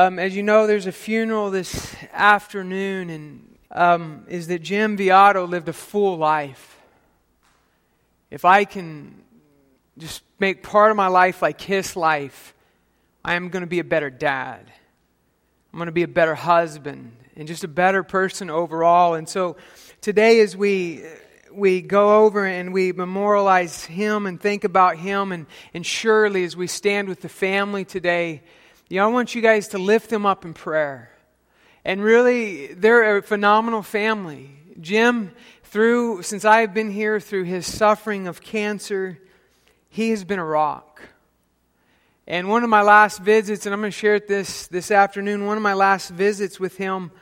Um, as you know, there's a funeral this afternoon, and um, is that Jim Viato lived a full life. If I can just make part of my life like his life, I am going to be a better dad. I'm going to be a better husband and just a better person overall. And so today, as we we go over and we memorialize him and think about him, and, and surely as we stand with the family today, you know, I want you guys to lift them up in prayer. And really, they're a phenomenal family. Jim, through since I've been here, through his suffering of cancer, he has been a rock. And one of my last visits, and I'm going to share this this afternoon, one of my last visits with him,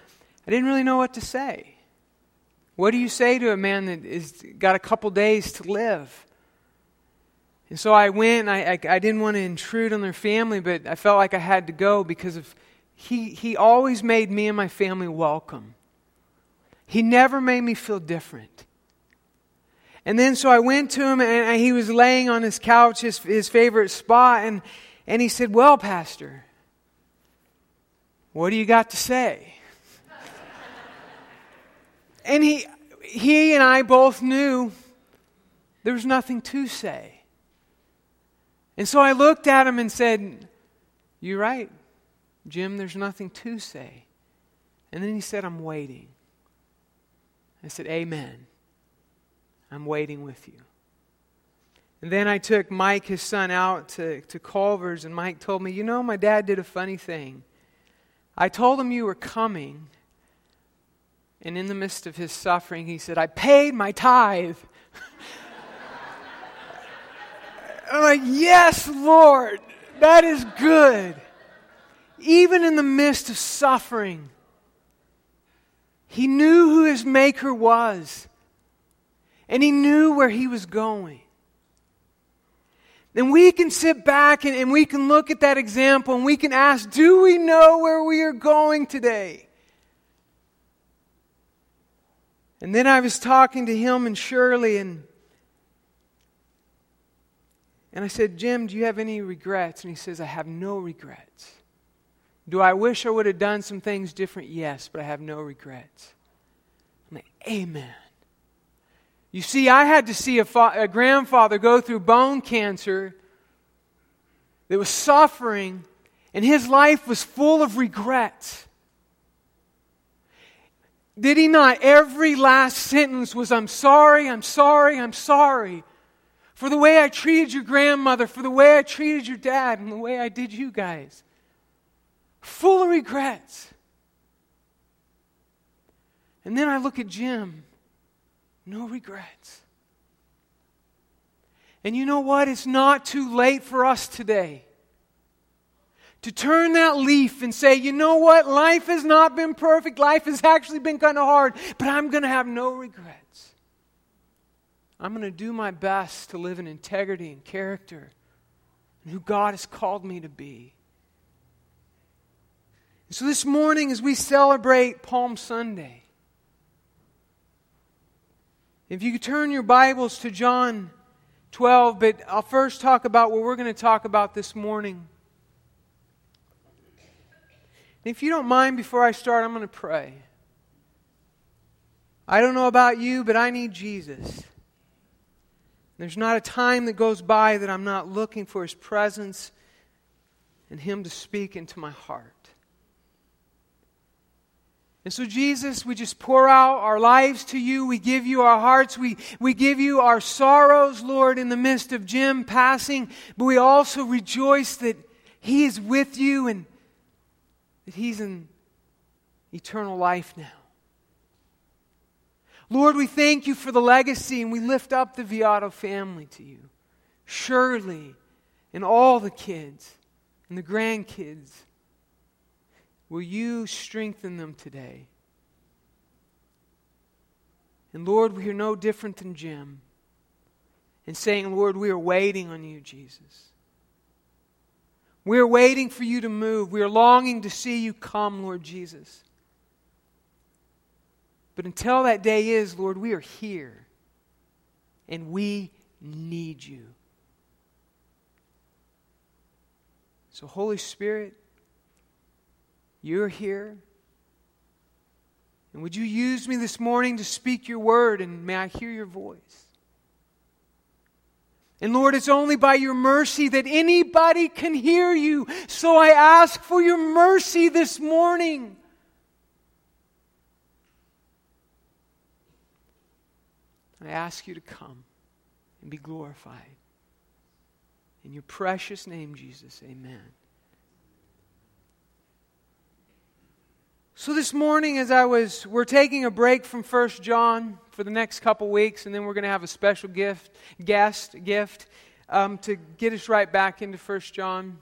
I didn't really know what to say. What do you say to a man that has got a couple days to live? And so I went, and I, I, I, didn't want to intrude on their family, but I felt like I had to go because of, he, he always made me and my family welcome. He never made me feel different. And then so I went to him, and he was laying on his couch, his, his favorite spot, and, and he said, Well, Pastor, what do you got to say? And he, he and I both knew there was nothing to say. And so I looked at him and said, You're right, Jim, there's nothing to say. And then he said, I'm waiting. I said, Amen. I'm waiting with you. And then I took Mike, his son, out to, to Culver's, and Mike told me, You know, my dad did a funny thing. I told him you were coming, and in the midst of his suffering, he said, I paid my tithe. I'm like, Yes, Lord, that is good. Even in the midst of suffering, he knew who his Maker was, and he knew where he was going. Then we can sit back and, and we can look at that example and we can ask, Do we know where we are going today? And then I was talking to him and Shirley, and, and I said, Jim, do you have any regrets? And he says, I have no regrets. Do I wish I would have done some things different? Yes, but I have no regrets. I'm like, Amen. You see, I had to see a, fa- a grandfather go through bone cancer that was suffering, and his life was full of regrets. Did he not? Every last sentence was, I'm sorry, I'm sorry, I'm sorry. For the way I treated your grandmother, for the way I treated your dad, and the way I did you guys. Full of regrets. And then I look at Jim. No regrets. And you know what? It's not too late for us today to turn that leaf and say, you know what? Life has not been perfect. Life has actually been kind of hard, but I'm going to have no regrets. I'm going to do my best to live in integrity and character and who God has called me to be. And so this morning, as we celebrate Palm Sunday, if you could turn your Bibles to John 12, but I'll first talk about what we're going to talk about this morning. And If you don't mind, before I start, I'm going to pray. I don't know about you, but I need Jesus. There's not a time that goes by that I'm not looking for His presence and Him to speak into my heart. And so, Jesus, we just pour out our lives to you. We give you our hearts. We, we give you our sorrows, Lord, in the midst of Jim passing. But we also rejoice that He is with you and that He's in eternal life now. Lord, we thank you for the legacy and we lift up the Viato family to you. Shirley, and all the kids and the grandkids, will you strengthen them today? And Lord, we are no different than Jim in saying, Lord, we are waiting on you, Jesus. We are waiting for you to move. We are longing to see you come, Lord Jesus. But until that day is, Lord, we are here and we need you. So, Holy Spirit, You're here. And would you use me this morning to speak your word, and may I hear your voice? And Lord, it's only by your mercy that anybody can hear you. So I ask for your mercy this morning. I ask you to come and be glorified. In your precious name, Jesus, amen. So this morning, as I was, we're taking a break from First John for the next couple weeks, and then we're going to have a special gift, guest gift, um, to get us right back into First John.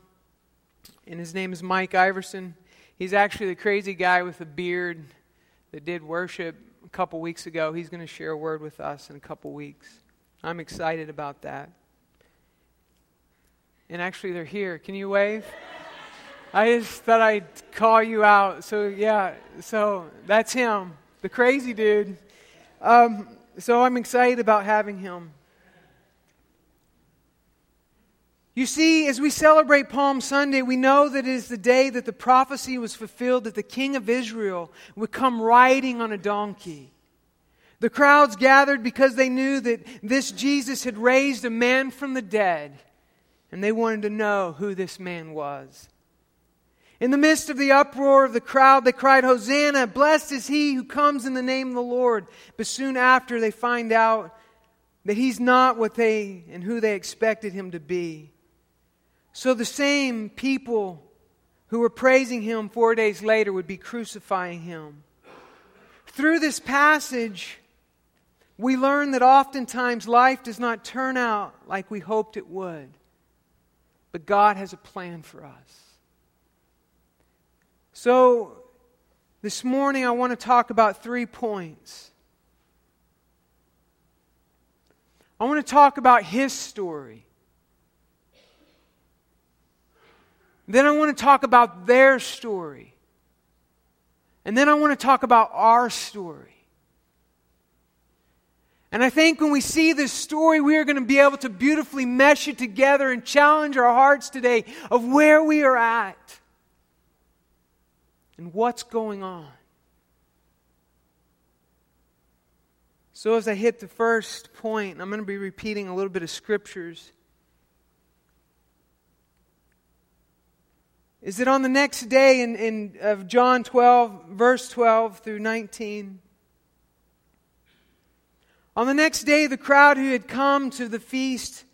And his name is Mike Iverson. He's actually the crazy guy with the beard that did worship a couple weeks ago. He's going to share a word with us in a couple weeks. I'm excited about that. And actually, they're here. Can you wave? I just thought I'd call you out. So, yeah, so that's him, the crazy dude. Um, so, I'm excited about having him. You see, as we celebrate Palm Sunday, we know that it is the day that the prophecy was fulfilled that the King of Israel would come riding on a donkey. The crowds gathered because they knew that this Jesus had raised a man from the dead, and they wanted to know who this man was. In the midst of the uproar of the crowd, they cried, Hosanna! Blessed is he who comes in the name of the Lord. But soon after, they find out that he's not what they and who they expected him to be. So the same people who were praising him four days later would be crucifying him. Through this passage, we learn that oftentimes life does not turn out like we hoped it would, but God has a plan for us. So, this morning I want to talk about three points. I want to talk about his story. Then I want to talk about their story. And then I want to talk about our story. And I think when we see this story, we are going to be able to beautifully mesh it together and challenge our hearts today of where we are at and what's going on. So, as I hit the first point, I'm going to be repeating a little bit of scriptures. Is that on the next day in, in of John 12, verse 12 through 19? On the next day, the crowd who had come to the feast,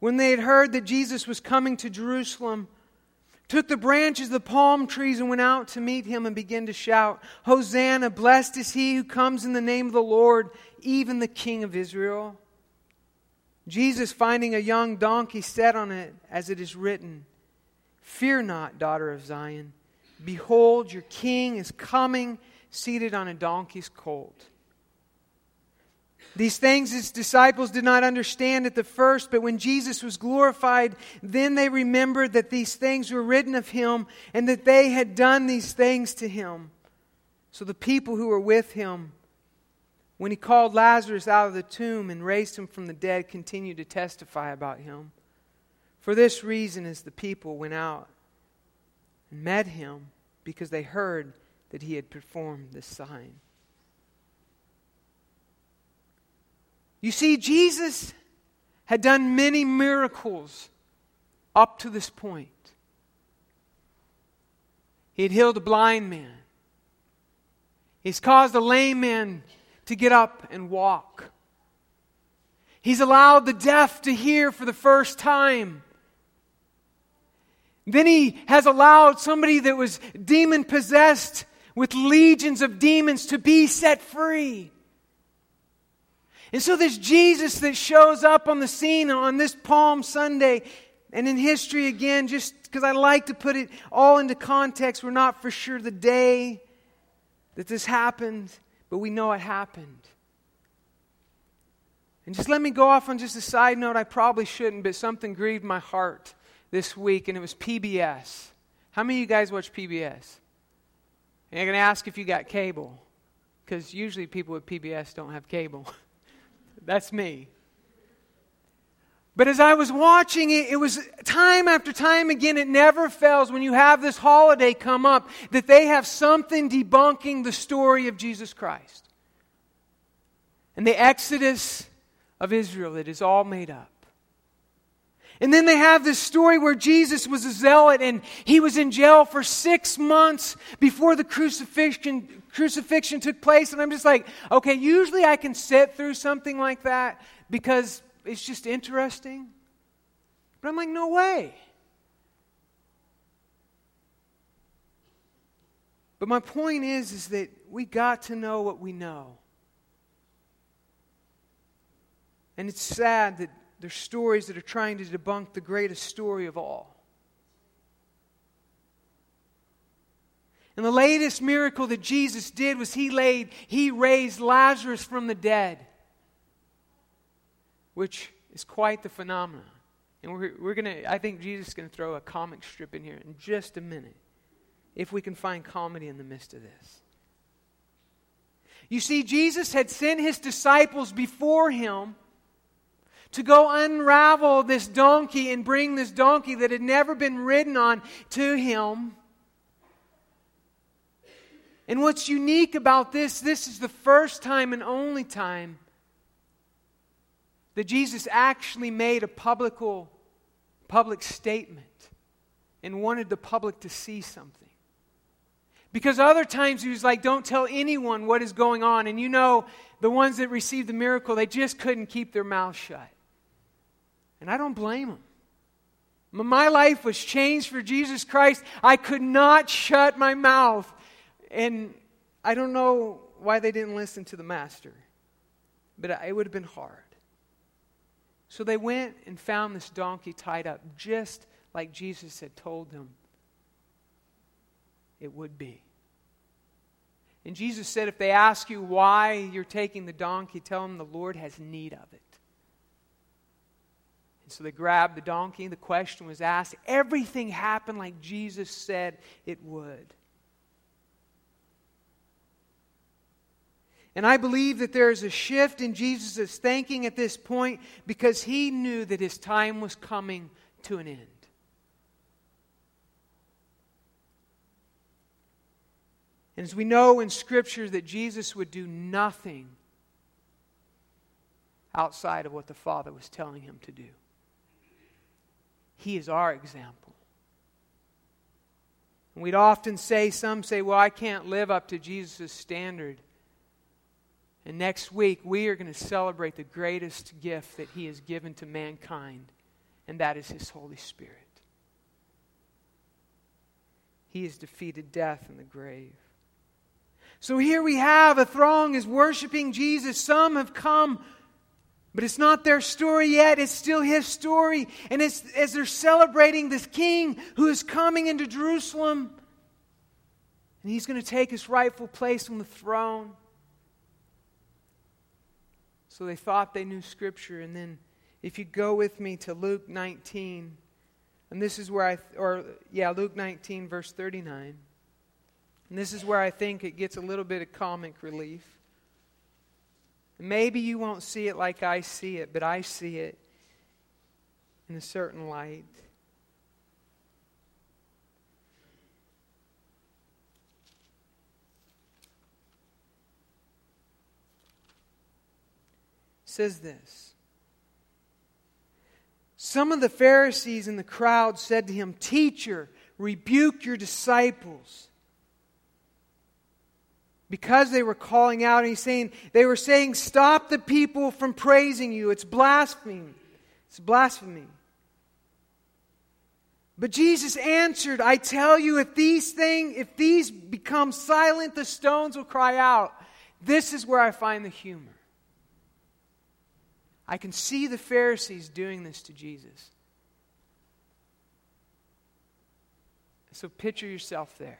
when they had heard that Jesus was coming to Jerusalem, took the branches of the palm trees and went out to meet him and began to shout, Hosanna, blessed is he who comes in the name of the Lord, even the King of Israel. Jesus, finding a young donkey, sat on it, as it is written, Fear not, daughter of Zion. Behold, your king is coming, seated on a donkey's colt. These things his disciples did not understand at the first, but when Jesus was glorified, then they remembered that these things were written of him and that they had done these things to him. So the people who were with him, when he called Lazarus out of the tomb and raised him from the dead, continued to testify about him. For this reason, as the people went out and met him, because they heard that he had performed this sign. You see, Jesus had done many miracles up to this point. He had healed a blind man. He's caused a lame man to get up and walk. He's allowed the deaf to hear for the first time. Then he has allowed somebody that was demon possessed with legions of demons to be set free. And so, this Jesus that shows up on the scene on this Palm Sunday and in history again, just because I like to put it all into context, we're not for sure the day that this happened, but we know it happened. And just let me go off on just a side note. I probably shouldn't, but something grieved my heart this week, and it was PBS. How many of you guys watch PBS? And I'm going to ask if you got cable, because usually people with PBS don't have cable. That's me. But as I was watching it, it was time after time again, it never fails when you have this holiday come up that they have something debunking the story of Jesus Christ. And the exodus of Israel, it is all made up. And then they have this story where Jesus was a zealot and he was in jail for six months before the crucifixion, crucifixion took place. And I'm just like, okay, usually I can sit through something like that because it's just interesting. But I'm like, no way. But my point is, is that we got to know what we know. And it's sad that there's stories that are trying to debunk the greatest story of all. And the latest miracle that Jesus did was he laid, he raised Lazarus from the dead which is quite the phenomenon. And we're, we're going to, I think Jesus is going to throw a comic strip in here in just a minute, if we can find comedy in the midst of this. You see, Jesus had sent his disciples before him to go unravel this donkey and bring this donkey that had never been ridden on to him. And what's unique about this, this is the first time and only time that Jesus actually made a publical, public statement and wanted the public to see something. Because other times he was like, don't tell anyone what is going on. And you know, the ones that received the miracle, they just couldn't keep their mouth shut. And I don't blame them. My life was changed for Jesus Christ. I could not shut my mouth. And I don't know why they didn't listen to the master, but it would have been hard. So they went and found this donkey tied up, just like Jesus had told them it would be. And Jesus said, if they ask you why you're taking the donkey, tell them the Lord has need of it. And so they grabbed the donkey, the question was asked. Everything happened like Jesus said it would. And I believe that there is a shift in Jesus' thinking at this point because he knew that his time was coming to an end. And as we know in Scripture that Jesus would do nothing outside of what the Father was telling him to do, He is our example. And we'd often say, some say, well, I can't live up to Jesus' standard. And next week, we are going to celebrate the greatest gift that He has given to mankind, and that is His Holy Spirit. He has defeated death and the grave. So here we have a throng is worshiping Jesus. Some have come, but it's not their story yet. It's still his story. And as they're celebrating this king who is coming into Jerusalem, and he's going to take his rightful place on the throne. So they thought they knew Scripture. And then if you go with me to Luke 19, and this is where I, or yeah, Luke 19, verse 39. And this is where I think it gets a little bit of comic relief. Maybe you won't see it like I see it, but I see it in a certain light. says this Some of the Pharisees in the crowd said to him, Teacher, rebuke your disciples. Because they were calling out, and he's saying, they were saying, Stop the people from praising you. It's blasphemy. It's blasphemy. But Jesus answered, I tell you, if these things, if these become silent, the stones will cry out. This is where I find the humor. I can see the Pharisees doing this to Jesus. So picture yourself there.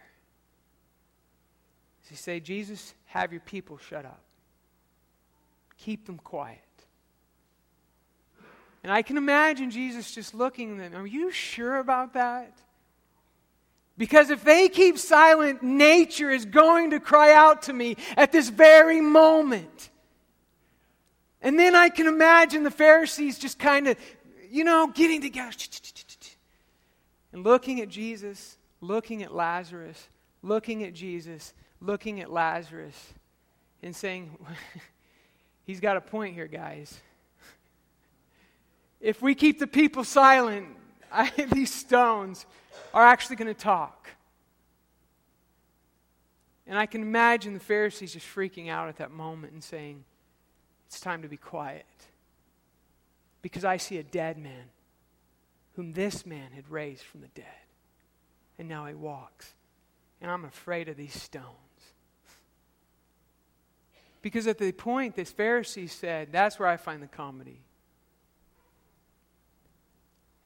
You say, Jesus, have your people shut up. Keep them quiet. And I can imagine Jesus just looking at them. Are you sure about that? Because if they keep silent, nature is going to cry out to me at this very moment. And then I can imagine the Pharisees just kind of, you know, getting together. And looking at Jesus, looking at Lazarus, looking at Jesus, looking at Lazarus, and saying, He's got a point here, guys. If we keep the people silent, I, these stones are actually going to talk. And I can imagine the Pharisees just freaking out at that moment and saying, It's time to be quiet. Because I see a dead man whom this man had raised from the dead. And now he walks. And I'm afraid of these stones. Because at the point this Pharisee said, that's where I find the comedy.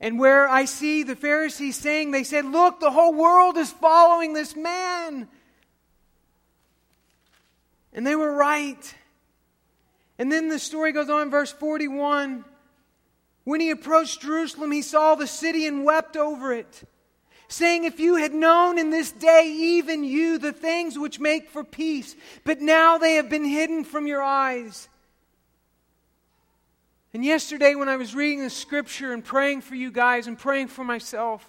And where I see the Pharisees saying, they said, Look, the whole world is following this man. And they were right. And then the story goes on, verse 41. When he approached Jerusalem, he saw the city and wept over it, saying, If you had known in this day, even you, the things which make for peace, but now they have been hidden from your eyes. And yesterday, when I was reading the scripture and praying for you guys and praying for myself,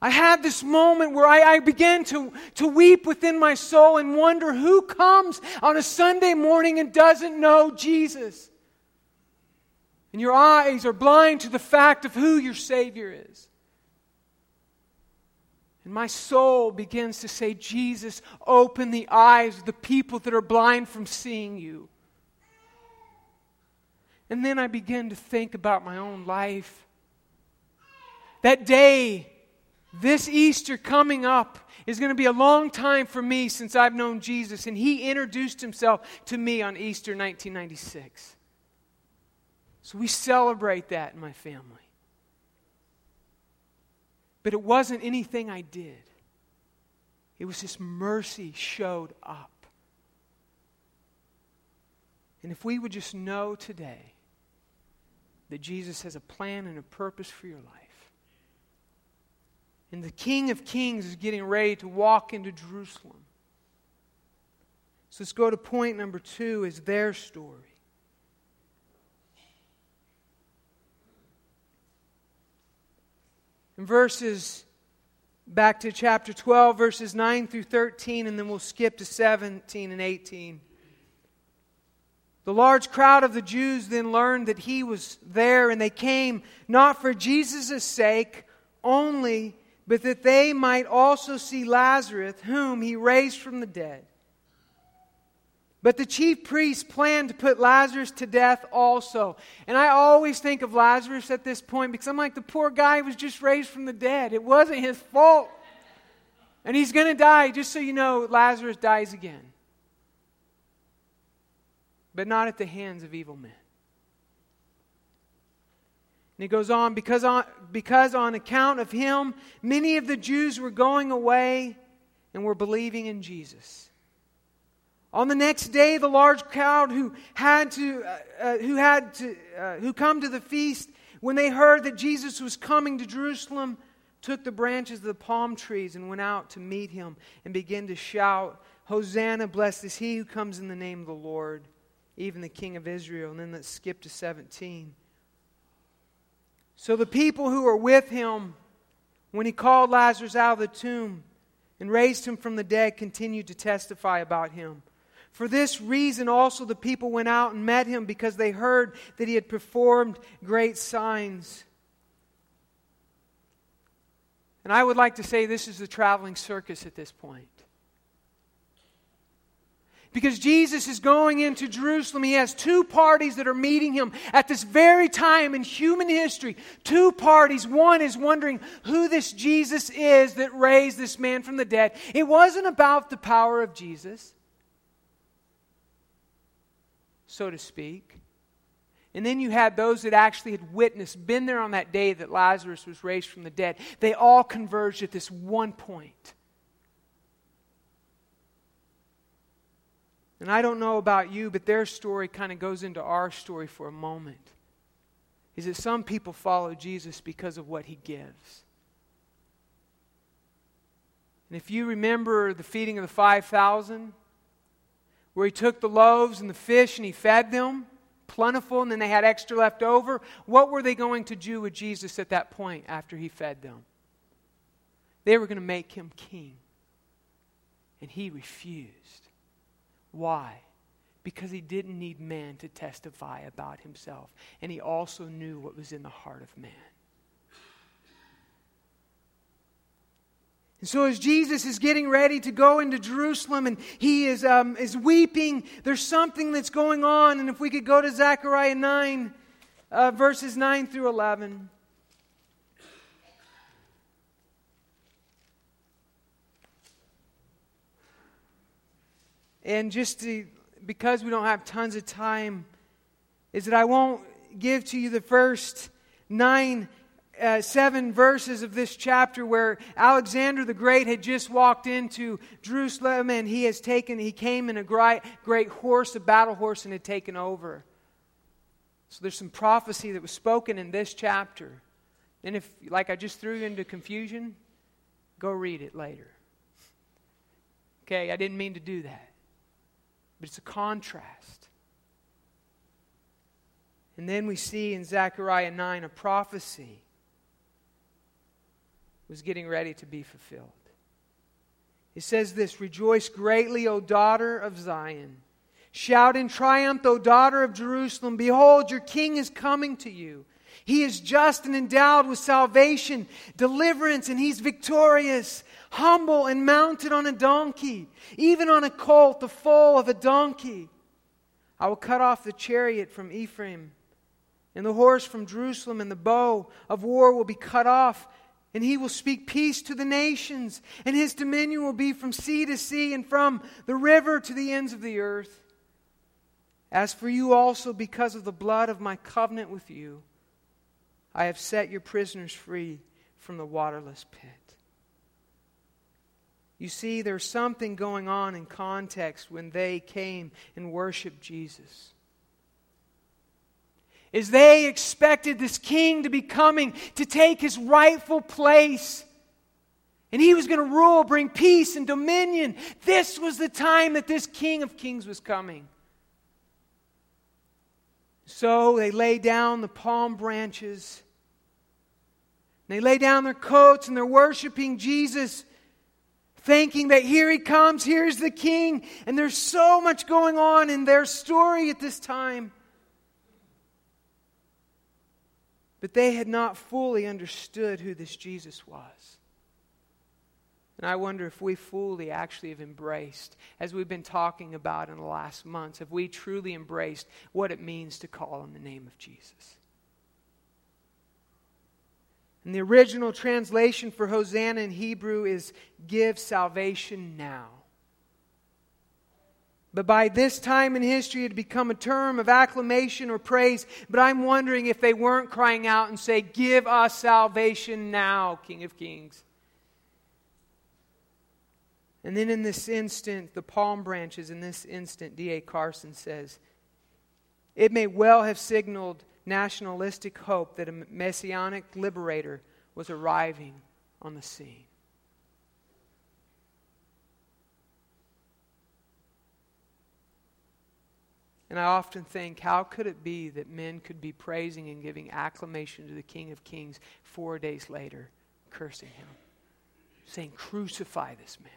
I had this moment where I, I, began to, to weep within my soul and wonder who comes on a Sunday morning and doesn't know Jesus. And your eyes are blind to the fact of who your Savior is. And my soul begins to say, Jesus, open the eyes of the people that are blind from seeing you. And then I begin to think about my own life. That day this Easter coming up is going to be a long time for me since I've known Jesus, and He introduced Himself to me on Easter 1996. So we celebrate that in my family. But it wasn't anything I did, it was His mercy showed up. And if we would just know today that Jesus has a plan and a purpose for your life, and the King of Kings is getting ready to walk into Jerusalem. So let's go to point number two is their story. In verses back to chapter 12, verses 9 through 13, and then we'll skip to 17 and 18. The large crowd of the Jews then learned that he was there, and they came not for Jesus' sake only but that they might also see Lazarus, whom he raised from the dead. But the chief priests planned to put Lazarus to death also. And I always think of Lazarus at this point because I'm like, the poor guy was just raised from the dead. It wasn't his fault. And he's going to die. Just so you know, Lazarus dies again. But not at the hands of evil men. And he goes on because, on, because on account of him, many of the Jews were going away and were believing in Jesus. On the next day, the large crowd who had to, uh, uh, who had to, uh, who come to the feast, when they heard that Jesus was coming to Jerusalem, took the branches of the palm trees and went out to meet him and began to shout, Hosanna, blessed is he who comes in the name of the Lord, even the King of Israel. And then let's skip to 17. So the people who were with him when he called Lazarus out of the tomb and raised him from the dead continued to testify about him. For this reason, also the people went out and met him because they heard that he had performed great signs. And I would like to say this is the traveling circus at this point. Because Jesus is going into Jerusalem. He has two parties that are meeting him at this very time in human history. Two parties. One is wondering who this Jesus is that raised this man from the dead. It wasn't about the power of Jesus, so to speak. And then you had those that actually had witnessed, been there on that day that Lazarus was raised from the dead. They all converged at this one point. And I don't know about you, but their story kind of goes into our story for a moment. Is that some people follow Jesus because of what he gives. And if you remember the feeding of the 5,000, where he took the loaves and the fish and he fed them, plentiful and then they had extra left over. What were they going to do with Jesus at that point after he fed them? They were going to make him king. And he refused. Why? Because he didn't need man to testify about himself. And he also knew what was in the heart of man. And so, as Jesus is getting ready to go into Jerusalem and he is, um, is weeping, there's something that's going on. And if we could go to Zechariah 9, uh, verses 9 through 11. And just to, because we don't have tons of time, is that I won't give to you the first nine uh, seven verses of this chapter where Alexander the Great had just walked into Jerusalem and he has taken, he came in a great, great horse, a battle horse, and had taken over. So there's some prophecy that was spoken in this chapter. And if, like I just threw you into confusion, go read it later. Okay, I didn't mean to do that. But it's a contrast. And then we see in Zechariah 9 a prophecy was getting ready to be fulfilled. It says this Rejoice greatly, O daughter of Zion. Shout in triumph, O daughter of Jerusalem. Behold, your king is coming to you. He is just and endowed with salvation, deliverance, and he's victorious, humble and mounted on a donkey, even on a colt, the foal of a donkey. I will cut off the chariot from Ephraim, and the horse from Jerusalem, and the bow of war will be cut off and he will speak peace to the nations, and his dominion will be from sea to sea and from the river to the ends of the earth. As for you also, because of the blood of my covenant with you, I have set your prisoners free from the waterless pit. You see, there's something going on in context when they came and worshiped Jesus is they expected this king to be coming to take his rightful place. And he was going to rule, bring peace and dominion. This was the time that this king of kings was coming. So they lay down the palm branches. They lay down their coats and they're worshiping Jesus, thinking that here he comes, here's the king. And there's so much going on in their story at this time. But they had not fully understood who this Jesus was. And I wonder if we fully actually have embraced, as we've been talking about in the last months, have we truly embraced what it means to call on the name of Jesus? And the original translation for Hosanna in Hebrew is give salvation now. But by this time in history, it had become a term of acclamation or praise. But I'm wondering if they weren't crying out and say, Give us salvation now, King of Kings. And then in this instant, the palm branches, in this instant, D.A. Carson says, it may well have signaled nationalistic hope that a messianic liberator was arriving on the scene. And I often think, how could it be that men could be praising and giving acclamation to the King of Kings four days later, cursing him, saying, Crucify this man?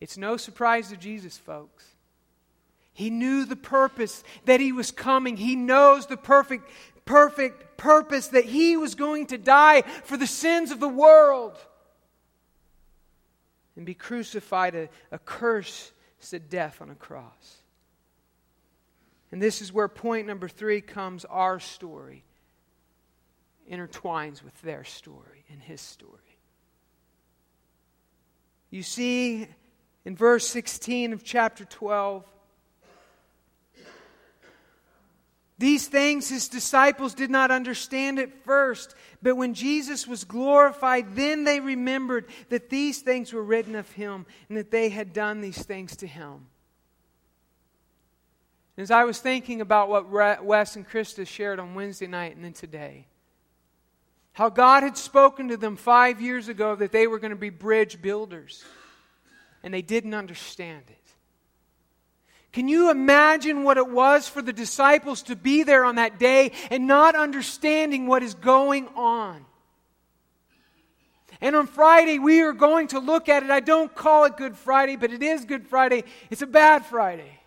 It's no surprise to Jesus, folks. He knew the purpose that he was coming. He knows the perfect, perfect purpose that he was going to die for the sins of the world and be crucified a, a curse to death on a cross. And this is where point number three comes our story intertwines with their story and his story. You see in verse 16 of chapter 12, These things his disciples did not understand at first, but when Jesus was glorified, then they remembered that these things were written of him and that they had done these things to him. As I was thinking about what Wes and Krista shared on Wednesday night and then today, how God had spoken to them five years ago that they were going to be bridge builders, and they didn't understand it. Can you imagine what it was for the disciples to be there on that day and not understanding what is going on? And on Friday, we are going to look at it. I don't call it Good Friday, but it is Good Friday. It's a bad Friday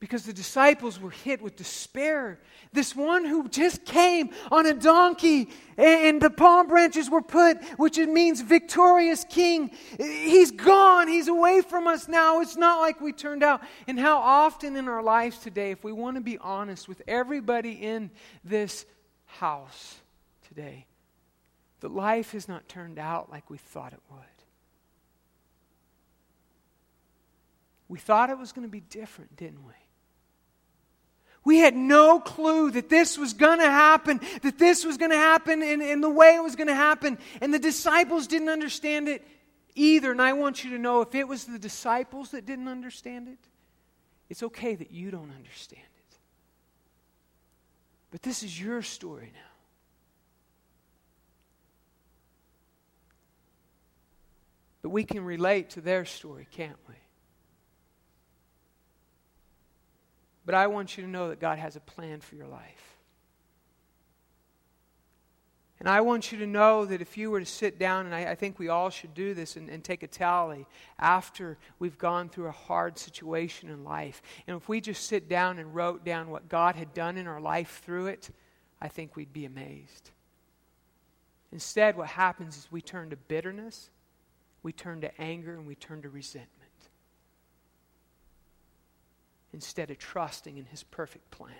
because the disciples were hit with despair. This one who just came on a donkey and the palm branches were put, which it means victorious king. He's gone. He's away from us now. It's not like we turned out. And how often in our lives today, if we want to be honest with everybody in this house today, that life has not turned out like we thought it would. We thought it was going to be different, didn't we? We had no clue that this was going to happen, that this was going to happen in, in the way it was going to happen. And the disciples didn't understand it either. And I want you to know if it was the disciples that didn't understand it, it's okay that you don't understand it. But this is your story now. But we can relate to their story, can't we? But I want you to know that God has a plan for your life. And I want you to know that if you were to sit down, and I, I think we all should do this and, and, take a tally after we've gone through a hard situation in life, and if we just sit down and wrote down what God had done in our life through it, I think we'd be amazed. Instead, what happens is we turn to bitterness, we turn to anger, and we turn to resentment instead of trusting in His perfect plan.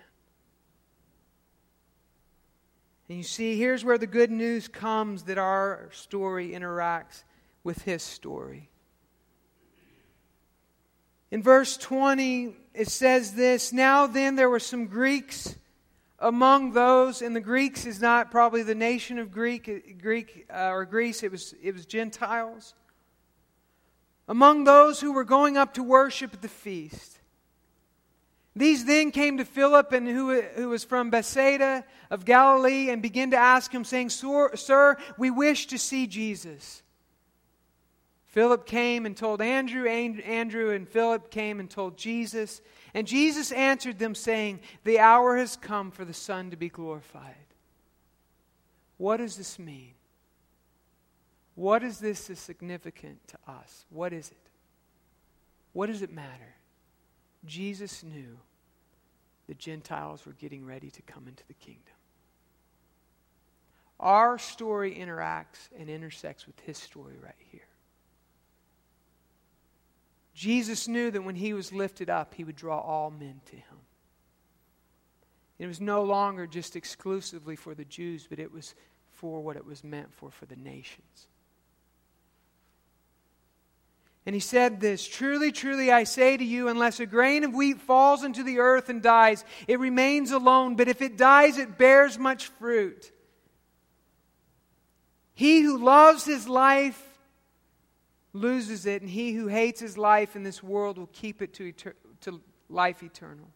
And you see, here's where the good news comes that our story interacts with His story. In verse 20, it says this Now then, there were some Greeks among those, and the Greeks is not probably the nation of Greek, Greek uh, or Greece, it was, it was Gentiles. Among those who were going up to worship at the feast. These then came to Philip, and who, who was from Bethsaida of Galilee, and began to ask him, saying, Sir, Sir, we wish to see Jesus. Philip came and told Andrew, Andrew and Philip came and told Jesus. And Jesus answered them, saying, The hour has come for the Son to be glorified. What does this mean? What is this significant to us? What is it? What does it matter? Jesus knew the Gentiles were getting ready to come into the kingdom. Our story interacts and intersects with his story right here. Jesus knew that when he was lifted up, he would draw all men to him. It was no longer just exclusively for the Jews, but it was for what it was meant for, for the nations. And he said this Truly, truly, I say to you, unless a grain of wheat falls into the earth and dies, it remains alone, but if it dies, it bears much fruit. He who loves his life loses it, and he who hates his life in this world will keep it to, etern- to life eternal.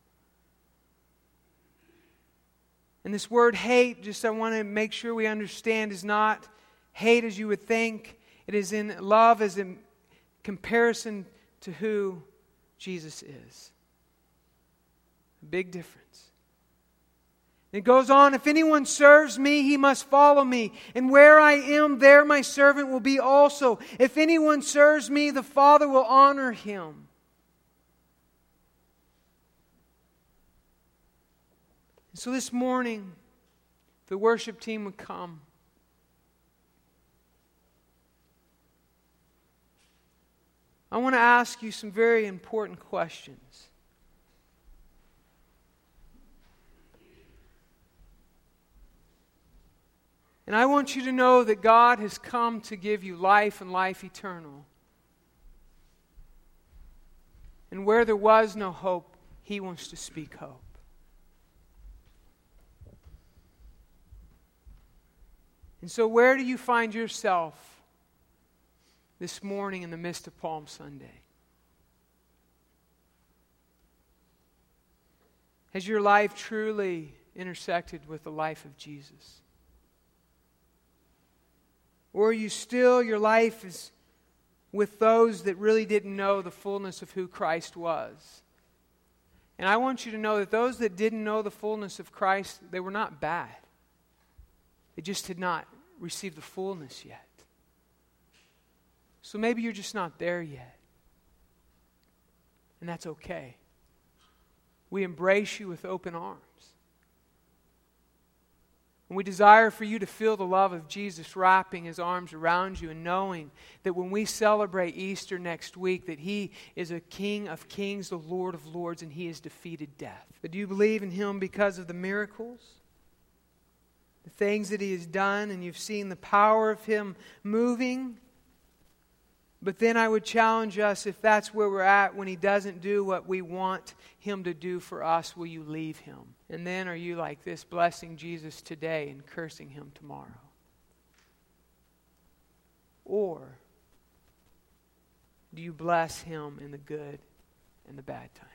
And this word hate, just I want to make sure we understand, is not hate as you would think. It is in love as in comparison to who Jesus is. A big difference. It goes on, if anyone serves me, he must follow me. And where I am, there my servant will be also. If anyone serves me, the Father will honor him. so this morning, the worship team would come. I want to ask you some very important questions. And I want you to know that God has come to give you life and life eternal. And where there was no hope, He wants to speak hope. And so, where do you find yourself this morning in the midst of Palm Sunday? Has your life truly intersected with the life of Jesus? Or are you still, your life is with those that really didn't know the fullness of who Christ was. And I want you to know that those that didn't know the fullness of Christ, they were not bad. They just had not received the fullness yet. So maybe you're just not there yet. And that's okay. We embrace you with open arms. And we desire for you to feel the love of Jesus wrapping his arms around you and knowing that when we celebrate Easter next week that he is a king of kings, the Lord of lords and he has defeated death. But do you believe in him because of the miracles? The things that he has done and you've seen the power of him moving but then I would challenge us if that's where we're at when He doesn't do what we want Him to do for us, will you leave Him? And then are you like this, blessing Jesus today and cursing Him tomorrow? Or do you bless Him in the good and the bad times?